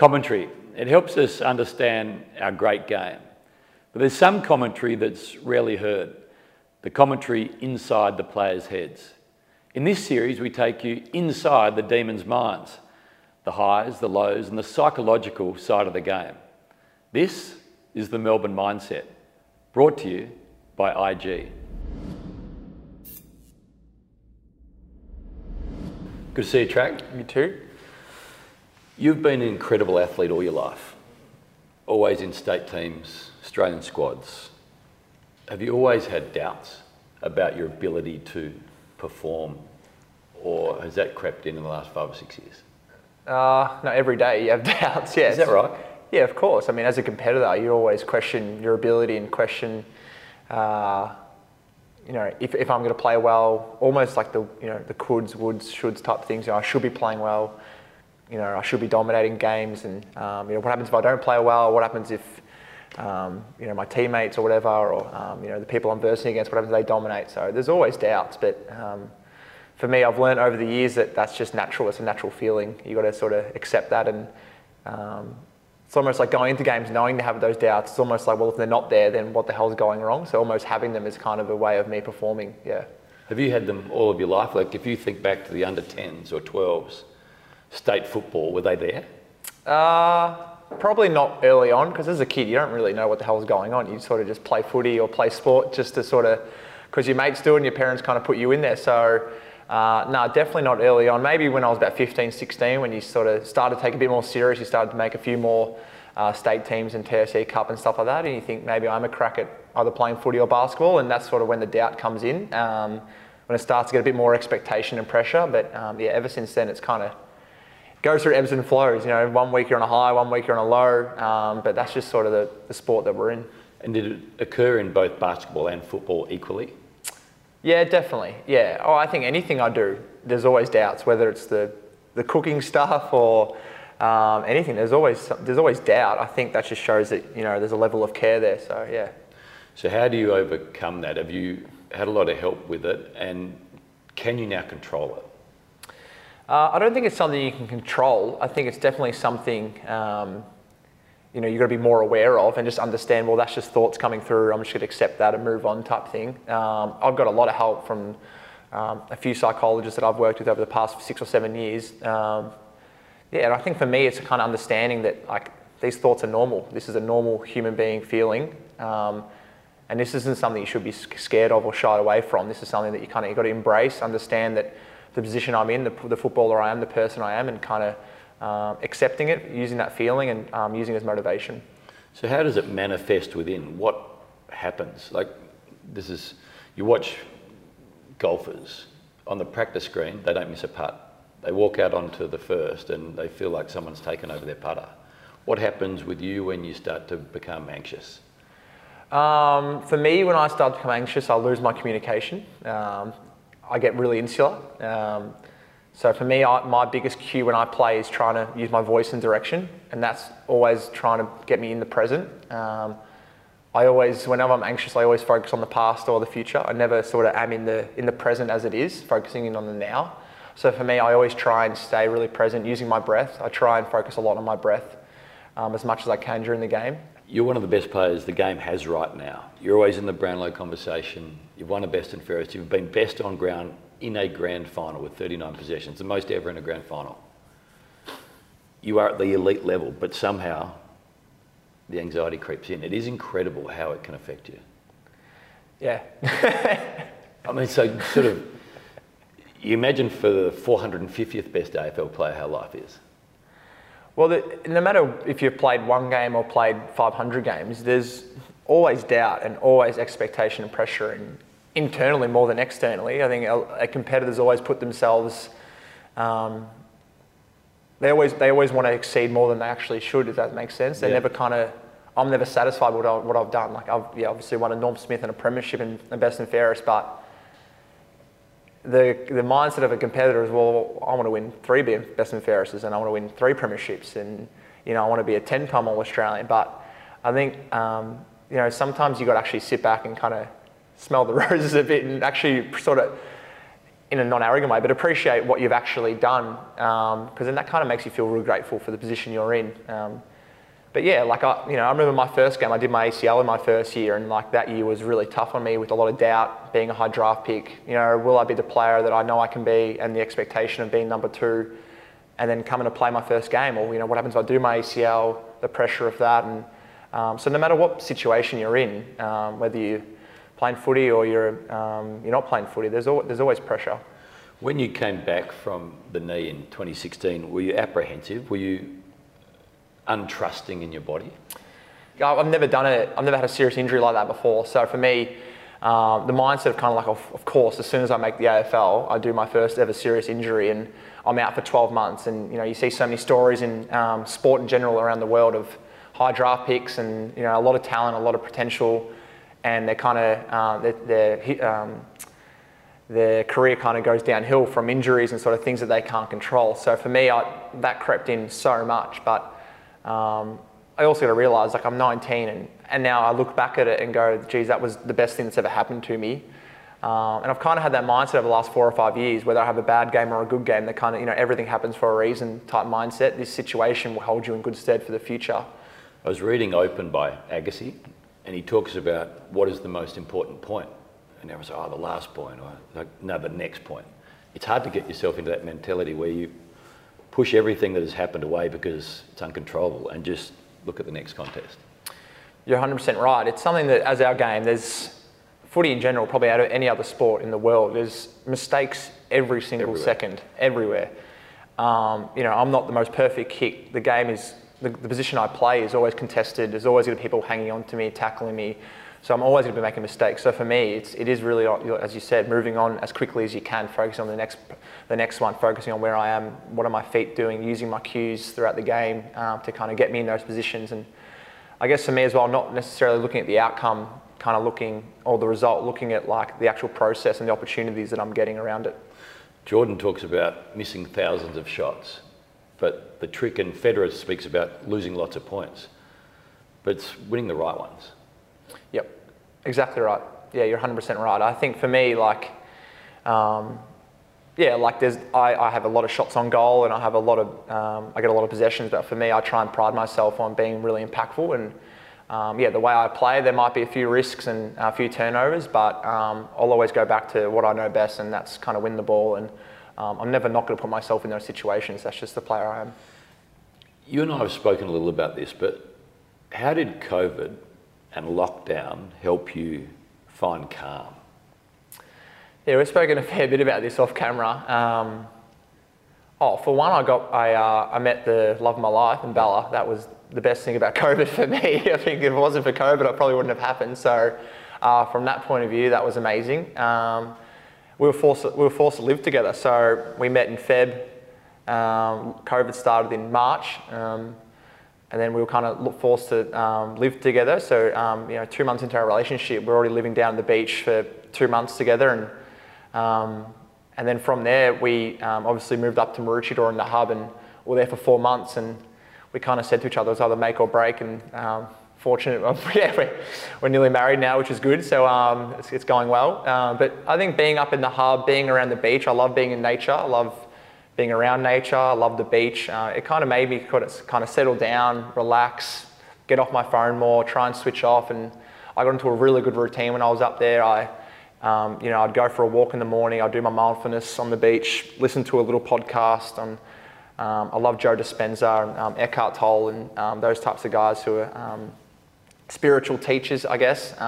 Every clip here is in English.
Commentary. It helps us understand our great game. But there's some commentary that's rarely heard the commentary inside the players' heads. In this series, we take you inside the demons' minds, the highs, the lows, and the psychological side of the game. This is the Melbourne Mindset, brought to you by IG. Good to see you, Trac. You too? You've been an incredible athlete all your life, always in state teams, Australian squads. Have you always had doubts about your ability to perform, or has that crept in in the last five or six years? Uh, no, every day you have doubts, yes. Is that right? Yeah, of course. I mean, as a competitor, you always question your ability and question, uh, you know, if, if I'm going to play well, almost like the, you know, the coulds, woulds, shoulds type things. You know, I should be playing well. You know, I should be dominating games. And, um, you know, what happens if I don't play well? What happens if, um, you know, my teammates or whatever, or, um, you know, the people I'm versing against, what happens if they dominate? So there's always doubts. But um, for me, I've learned over the years that that's just natural. It's a natural feeling. You've got to sort of accept that and, um, it's almost like going into games knowing to have those doubts. It's almost like, well, if they're not there, then what the hell's going wrong? So almost having them is kind of a way of me performing. Yeah. Have you had them all of your life? Like if you think back to the under 10s or 12s, state football, were they there? Uh, probably not early on because as a kid you don't really know what the hell's going on. You sort of just play footy or play sport just to sort of because your mates do and your parents kind of put you in there. So uh, no, definitely not early on. Maybe when I was about 15, 16, when you sort of started to take a bit more serious, you started to make a few more uh, state teams and TAC Cup and stuff like that, and you think maybe I'm a crack at either playing footy or basketball, and that's sort of when the doubt comes in, um, when it starts to get a bit more expectation and pressure. But um, yeah, ever since then, it's kind of goes through ebbs and flows. You know, one week you're on a high, one week you're on a low, um, but that's just sort of the, the sport that we're in. And did it occur in both basketball and football equally? Yeah, definitely. Yeah. Oh, I think anything I do, there's always doubts, whether it's the, the cooking stuff or um, anything. There's always there's always doubt. I think that just shows that you know there's a level of care there. So yeah. So how do you overcome that? Have you had a lot of help with it, and can you now control it? Uh, I don't think it's something you can control. I think it's definitely something. Um, you know, you've got to be more aware of and just understand, well, that's just thoughts coming through. I'm just going to accept that and move on type thing. Um, I've got a lot of help from um, a few psychologists that I've worked with over the past six or seven years. Um, yeah, and I think for me, it's a kind of understanding that like these thoughts are normal. This is a normal human being feeling. Um, and this isn't something you should be scared of or shied away from. This is something that you kind of you've got to embrace, understand that the position I'm in, the, the footballer I am, the person I am, and kind of um, accepting it, using that feeling, and um, using it as motivation. So, how does it manifest within? What happens? Like, this is you watch golfers on the practice green; they don't miss a putt. They walk out onto the first, and they feel like someone's taken over their putter. What happens with you when you start to become anxious? Um, for me, when I start to become anxious, I lose my communication. Um, I get really insular. Um, so for me, I, my biggest cue when I play is trying to use my voice and direction, and that's always trying to get me in the present. Um, I always, whenever I'm anxious, I always focus on the past or the future. I never sort of am in the in the present as it is, focusing in on the now. So for me, I always try and stay really present using my breath. I try and focus a lot on my breath um, as much as I can during the game. You're one of the best players the game has right now. You're always in the Brownlow conversation. You've won a best and fairest. You've been best on ground in a grand final with 39 possessions, the most ever in a grand final. You are at the elite level, but somehow the anxiety creeps in. It is incredible how it can affect you. Yeah. I mean, so sort of, you imagine for the 450th best AFL player how life is. Well, the, no matter if you've played one game or played 500 games, there's always doubt and always expectation and pressure. And internally more than externally. I think a, a competitors always put themselves. Um, they always they always want to exceed more than they actually should. If that makes sense, they yeah. never kind of. I'm never satisfied with what, I, what I've done. Like I've yeah, obviously won a Norm Smith and a premiership and the best and fairest, but the the mindset of a competitor is well, I want to win three best and fairest, and I want to win three premierships, and you know I want to be a ten-time All Australian. But I think um, you know sometimes you got to actually sit back and kind of smell the roses a bit and actually sort of in a non-arrogant way, but appreciate what you've actually done, because then that kind of makes you feel really grateful for the position you're in. Um, but yeah, like I, you know, I remember my first game. I did my ACL in my first year, and like that year was really tough on me with a lot of doubt, being a high draft pick. You know, will I be the player that I know I can be, and the expectation of being number two, and then coming to play my first game, or you know, what happens if I do my ACL, the pressure of that, and um, so no matter what situation you're in, um, whether you're playing footy or you're um, you're not playing footy, there's al- there's always pressure. When you came back from the knee in 2016, were you apprehensive? Were you untrusting in your body? I've never done it. I've never had a serious injury like that before. So for me, um, the mindset of kind of like, of, of, course, as soon as I make the AFL, I do my first ever serious injury, and I'm out for 12 months. And you know, you see so many stories in um, sport in general around the world of high draft picks, and you know, a lot of talent, a lot of potential, and they're kind of um, they're, um, their career kind of goes downhill from injuries and sort of things that they can't control. So for me, I, that crept in so much, but um, I also got to realize like I'm 19 and, and now I look back at it and go, geez, that was the best thing that's ever happened to me. Um, and I've kind of had that mindset over the last four or five years, whether I have a bad game or a good game, that kind of, you know, everything happens for a reason type mindset. This situation will hold you in good stead for the future. I was reading Open by Agassi, and he talks about what is the most important point. And everyone's like, oh, the last point, or like, no, the next point. It's hard to get yourself into that mentality where you push everything that has happened away because it's uncontrollable and just look at the next contest. You're 100% right. It's something that, as our game, there's footy in general, probably out of any other sport in the world, there's mistakes every single everywhere. second, everywhere. Um, you know, I'm not the most perfect kick. The game is, the, the position I play is always contested. There's always going to be people hanging on to me, tackling me. So I'm always going to be making mistakes. So for me, it's, it is really, as you said, moving on as quickly as you can, focusing on the next, the next one, focusing on where I am, what are my feet doing, using my cues throughout the game um, to kind of get me in those positions. And I guess for me as well, not necessarily looking at the outcome, kind of looking, or the result, looking at like the actual process and the opportunities that I'm getting around it. Jordan talks about missing thousands of shots, but the trick, and Federer speaks about losing lots of points, but it's winning the right ones. Exactly right. Yeah, you're 100% right. I think for me, like, um, yeah, like there's, I, I, have a lot of shots on goal and I have a lot of, um, I get a lot of possessions, but for me, I try and pride myself on being really impactful. And um, yeah, the way I play, there might be a few risks and a few turnovers, but um, I'll always go back to what I know best, and that's kind of win the ball. And um, I'm never not going to put myself in those situations. That's just the player I am. You and I have spoken a little about this, but how did COVID and lockdown help you find calm? Yeah, we've spoken a fair bit about this off camera. Um, oh, for one, I got I, uh, I met the love of my life in Bella. That was the best thing about COVID for me. I think if it wasn't for COVID, it probably wouldn't have happened. So, uh, from that point of view, that was amazing. Um, we were forced we were forced to live together. So we met in Feb. Um, COVID started in March. Um, and then we were kind of forced to um, live together. So, um, you know, two months into our relationship, we're already living down at the beach for two months together. And, um, and then from there, we um, obviously moved up to Maroochydore in the hub and we were there for four months. And we kind of said to each other, it was either make or break. And um, fortunate, well, yeah, we're, we're, nearly married now, which is good. So um, it's, it's, going well. Uh, but I think being up in the hub, being around the beach, I love being in nature. I love being around nature. I love the beach. Uh, it kind of made me kind of settle down, relax, get off my phone more, try and switch off. And I got into a really good routine when I was up there. I, um, you know, I'd go for a walk in the morning. I'd do my mindfulness on the beach, listen to a little podcast on. Um, I love Joe Dispenza and um, Eckhart Tolle and um, those types of guys who are um, spiritual teachers, I guess.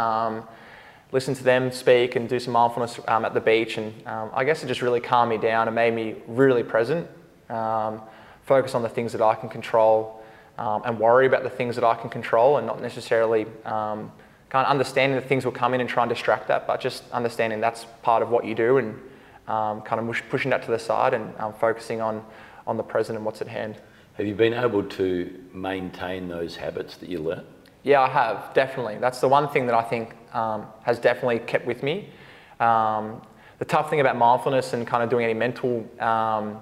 Listen to them speak and do some mindfulness um, at the beach. And um, I guess it just really calmed me down and made me really present, um, focus on the things that I can control, um, and worry about the things that I can control, and not necessarily um, kind of understanding that things will come in and try and distract that, but just understanding that's part of what you do and um, kind of pushing that to the side and focusing on, on the present and what's at hand. Have you been able to maintain those habits that you learnt? Yeah, I have, definitely. That's the one thing that I think um, has definitely kept with me. Um, the tough thing about mindfulness and kind of doing any mental, um,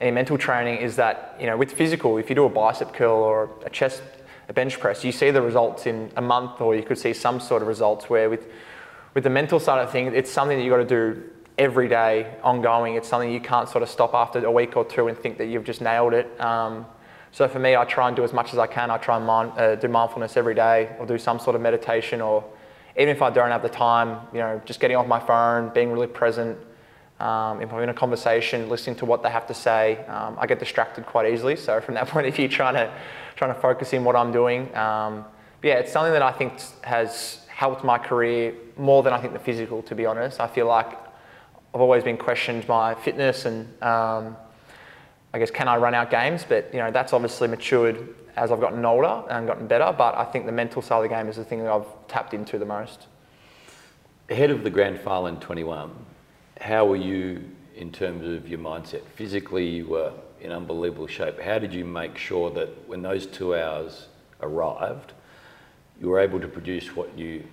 any mental training is that, you know, with physical, if you do a bicep curl or a chest, a bench press, you see the results in a month or you could see some sort of results where with, with the mental side of things, it's something that you've got to do every day, ongoing. It's something you can't sort of stop after a week or two and think that you've just nailed it. Um, so for me, I try and do as much as I can. I try and mind, uh, do mindfulness every day, or do some sort of meditation, or even if I don't have the time, you know, just getting off my phone, being really present. Um, if I'm in a conversation, listening to what they have to say, um, I get distracted quite easily. So from that point of view, trying to trying to focus in what I'm doing. Um, yeah, it's something that I think has helped my career more than I think the physical. To be honest, I feel like I've always been questioned my fitness and um, I guess can I run out games? But you know that's obviously matured as I've gotten older and gotten better. But I think the mental side of the game is the thing that I've tapped into the most. Ahead of the grand final in 21, how were you in terms of your mindset? Physically, you were in unbelievable shape. How did you make sure that when those two hours arrived, you were able to produce what you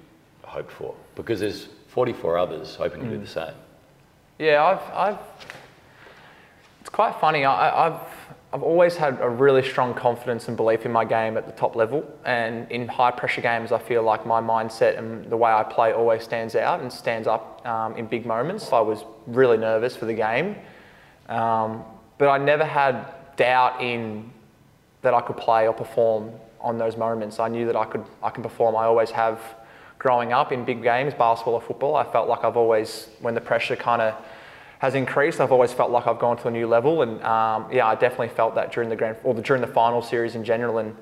hoped for? Because there's 44 others hoping to do hmm. the same. Yeah, I've, I've quite funny. I, I've, I've always had a really strong confidence and belief in my game at the top level. And in high pressure games, I feel like my mindset and the way I play always stands out and stands up um, in big moments. I was really nervous for the game. Um, but I never had doubt in that I could play or perform on those moments. I knew that I could, I can perform. I always have growing up in big games, basketball or football, I felt like I've always, when the pressure kind of has increased, I've always felt like I've gone to a new level. And um, yeah, I definitely felt that during the grand, or the, during the final series in general. And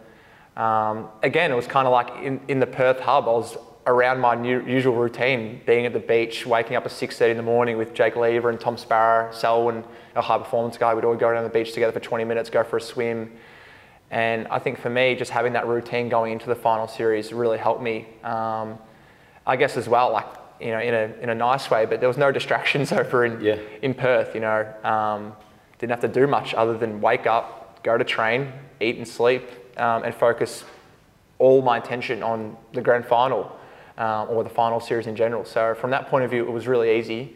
um, again, it was kind of like in, in the Perth hub, I was around my new, usual routine, being at the beach, waking up at 6.30 in the morning with Jake Lever and Tom Sparrow, Selwyn, a high performance guy. We'd all go around the beach together for 20 minutes, go for a swim. And I think for me, just having that routine going into the final series really helped me. Um, I guess as well, like you know, in a in a nice way. But there was no distractions over in yeah. in Perth. You know, um, didn't have to do much other than wake up, go to train, eat and sleep, um, and focus all my attention on the grand final um, or the final series in general. So from that point of view, it was really easy.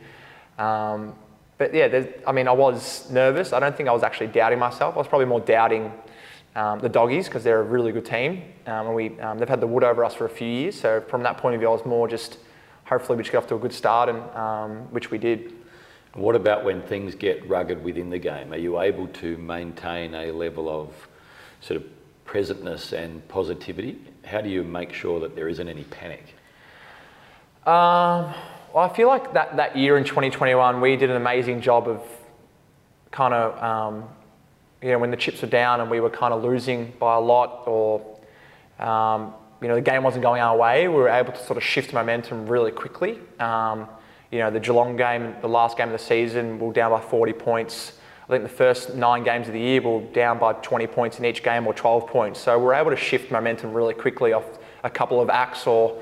Um, but yeah, I mean, I was nervous. I don't think I was actually doubting myself. I was probably more doubting um, the doggies because they're a really good team, um, and we um, they've had the wood over us for a few years. So from that point of view, I was more just hopefully we just get off to a good start, and um, which we did. What about when things get rugged within the game? Are you able to maintain a level of sort of presentness and positivity? How do you make sure that there isn't any panic? Um, well, I feel like that, that year in 2021, we did an amazing job of kind of um, you know, when the chips were down and we were kind of losing by a lot or, um, you know, the game wasn't going our way, we were able to sort of shift momentum really quickly. Um, you know, the Geelong game, the last game of the season, we were down by 40 points. I think the first nine games of the year, we were down by 20 points in each game or 12 points. So we we're able to shift momentum really quickly off a couple of acts or,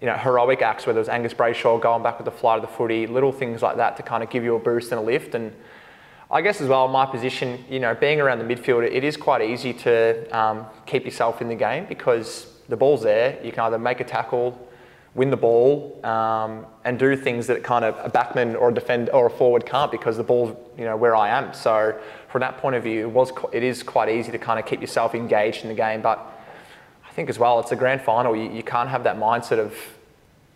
you know, heroic acts, whether it was Angus Brayshaw going back with the flight of the footy, little things like that to kind of give you a boost and a lift. And I guess as well, my position, you know, being around the midfield, it is quite easy to um, keep yourself in the game because the ball's there. You can either make a tackle, win the ball, um, and do things that kind of a backman or a defender or a forward can't because the ball's, you know, where I am. So from that point of view, it was it is quite easy to kind of keep yourself engaged in the game. But I think as well, it's a grand final. You, you can't have that mindset of,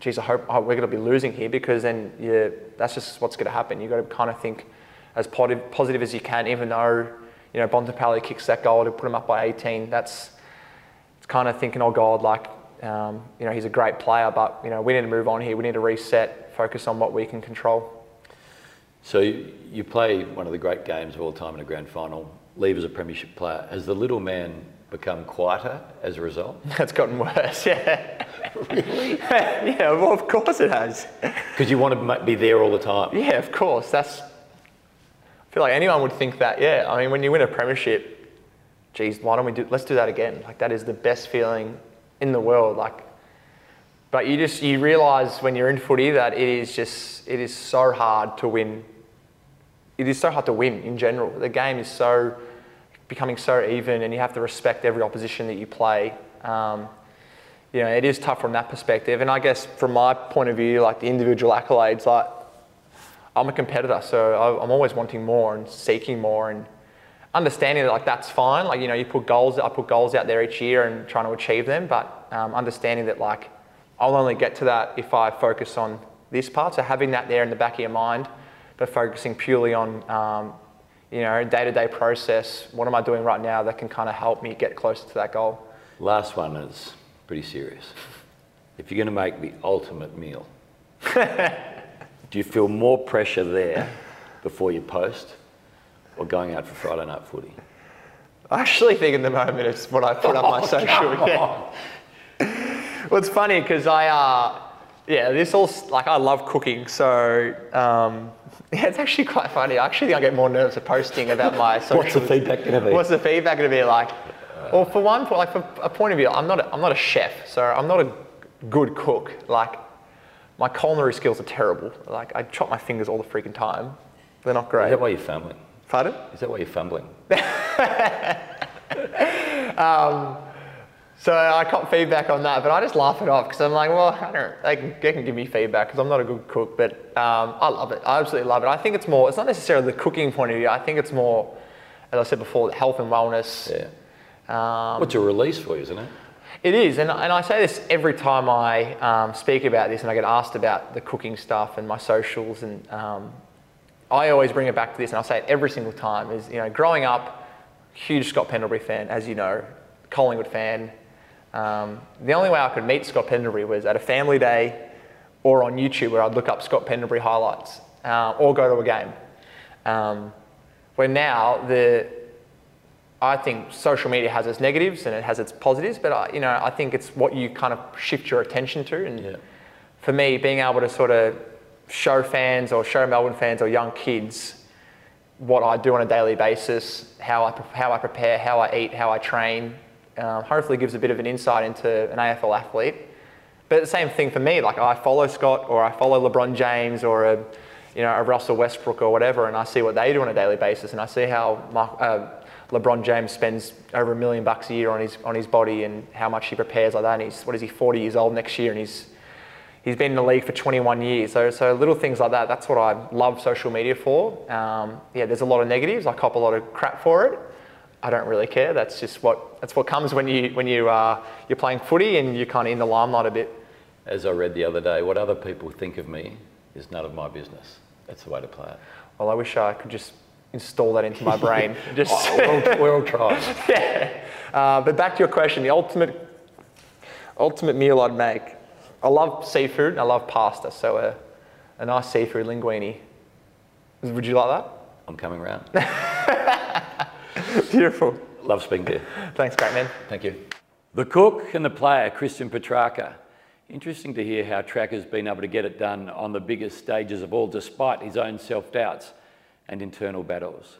geez, I hope oh, we're going to be losing here because then you, that's just what's going to happen. You've got to kind of think as positive as you can, even though you know Bontempelli kicks that goal to put him up by 18. That's kind of thinking, oh God, like um, you know he's a great player, but you know we need to move on here. We need to reset, focus on what we can control. So you play one of the great games of all time in a grand final. Leave as a premiership player. Has the little man become quieter as a result? It's gotten worse. Yeah. really? yeah. Well, of course it has. Because you want to be there all the time. Yeah, of course. That's I feel like anyone would think that, yeah. I mean, when you win a premiership, geez, why don't we do, let's do that again. Like, that is the best feeling in the world. Like, but you just, you realize when you're in footy that it is just, it is so hard to win. It is so hard to win in general. The game is so, becoming so even and you have to respect every opposition that you play. Um, you know, it is tough from that perspective. And I guess from my point of view, like the individual accolades, like I'm a competitor, so I'm always wanting more and seeking more and understanding that like that's fine. Like you know, you put goals, I put goals out there each year and trying to achieve them, but um, understanding that like I'll only get to that if I focus on this part. So having that there in the back of your mind, but focusing purely on um, you know day-to-day process. What am I doing right now that can kind of help me get closer to that goal? Last one is pretty serious. If you're going to make the ultimate meal, do you feel more pressure there before you post or going out for Friday night footy? I actually think in the moment it's what I put on my Oh, social. Yeah. Well, it's funny because I, uh, yeah, this all like I love cooking, so um, yeah, it's actually quite funny. I actually think I get more nervous at posting about my social. What's the feedback going to be? What's the feedback going to be like? Well, for one, for like for a point of view, I'm not a, I'm not a chef, so I'm not a good cook. Like my culinary skills are terrible. Like I chop my fingers all the freaking time. They're not Is great. that why you're fumbling? Pardon? Is that why you're fumbling? So I got feedback on that, but I just laugh it off because I'm like, well, I don't. They can, they can give me feedback because I'm not a good cook, but um, I love it. I absolutely love it. I think it's more. It's not necessarily the cooking point of view. I think it's more, as I said before, health and wellness. Yeah. Um, Well, a release for you, isn't it? It is, and, and I say this every time I um, speak about this and I get asked about the cooking stuff and my socials, and um, I always bring it back to this, and I say it every single time. Is you know, growing up, huge Scott Pendlebury fan, as you know, Collingwood fan. Um, the only way I could meet Scott Pendlebury was at a family day or on YouTube where I'd look up Scott Pendlebury highlights uh, or go to a game. Um, where now the I think social media has its negatives and it has its positives, but I, you know, I think it's what you kind of shift your attention to. And Yeah. for me, being able to sort of show fans or show Melbourne fans or young kids what I do on a daily basis, how I, how I prepare, how I eat, how I train, um, hopefully gives a bit of an insight into an AFL athlete. But the same thing for me, like I follow Scott or I follow LeBron James or a, you know, a Russell Westbrook or whatever, and I see what they do on a daily basis, and I see how Mark, uh, LeBron James spends over a million bucks a year on his on his body and how much he prepares like that. And he's what is he, 40 years old next year, and he's he's been in the league for 21 years. So, so little things like that, that's what I love social media for. Um, yeah, there's a lot of negatives. I cop a lot of crap for it. I don't really care. That's just what, that's what comes when, you, when you, uh, you're playing footy and you're kind of in the limelight a bit. As I read the other day, what other people think of me is none of my business. That's the way to play it. Well, I wish I could just install that into my brain. just, Oh, we're all trying. yeah. Uh, but back to your question, the ultimate, ultimate meal I'd make. I love seafood and I love pasta, so a, a nice seafood linguine. Would you like that? I'm coming round. Beautiful. Love speaking to you. Thanks, great man. Thank you. The cook and the player, Christian Petracca. Interesting to hear how Tracker's been able to get it done on the biggest stages of all, despite his own self doubts and internal battles.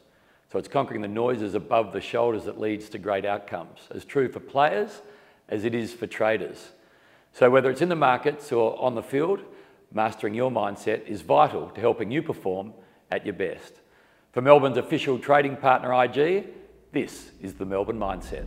So it's conquering the noises above the shoulders that leads to great outcomes, as true for players as it is for traders. So whether it's in the markets or on the field, mastering your mindset is vital to helping you perform at your best. For Melbourne's official trading partner IG, this is the Melbourne Mindset.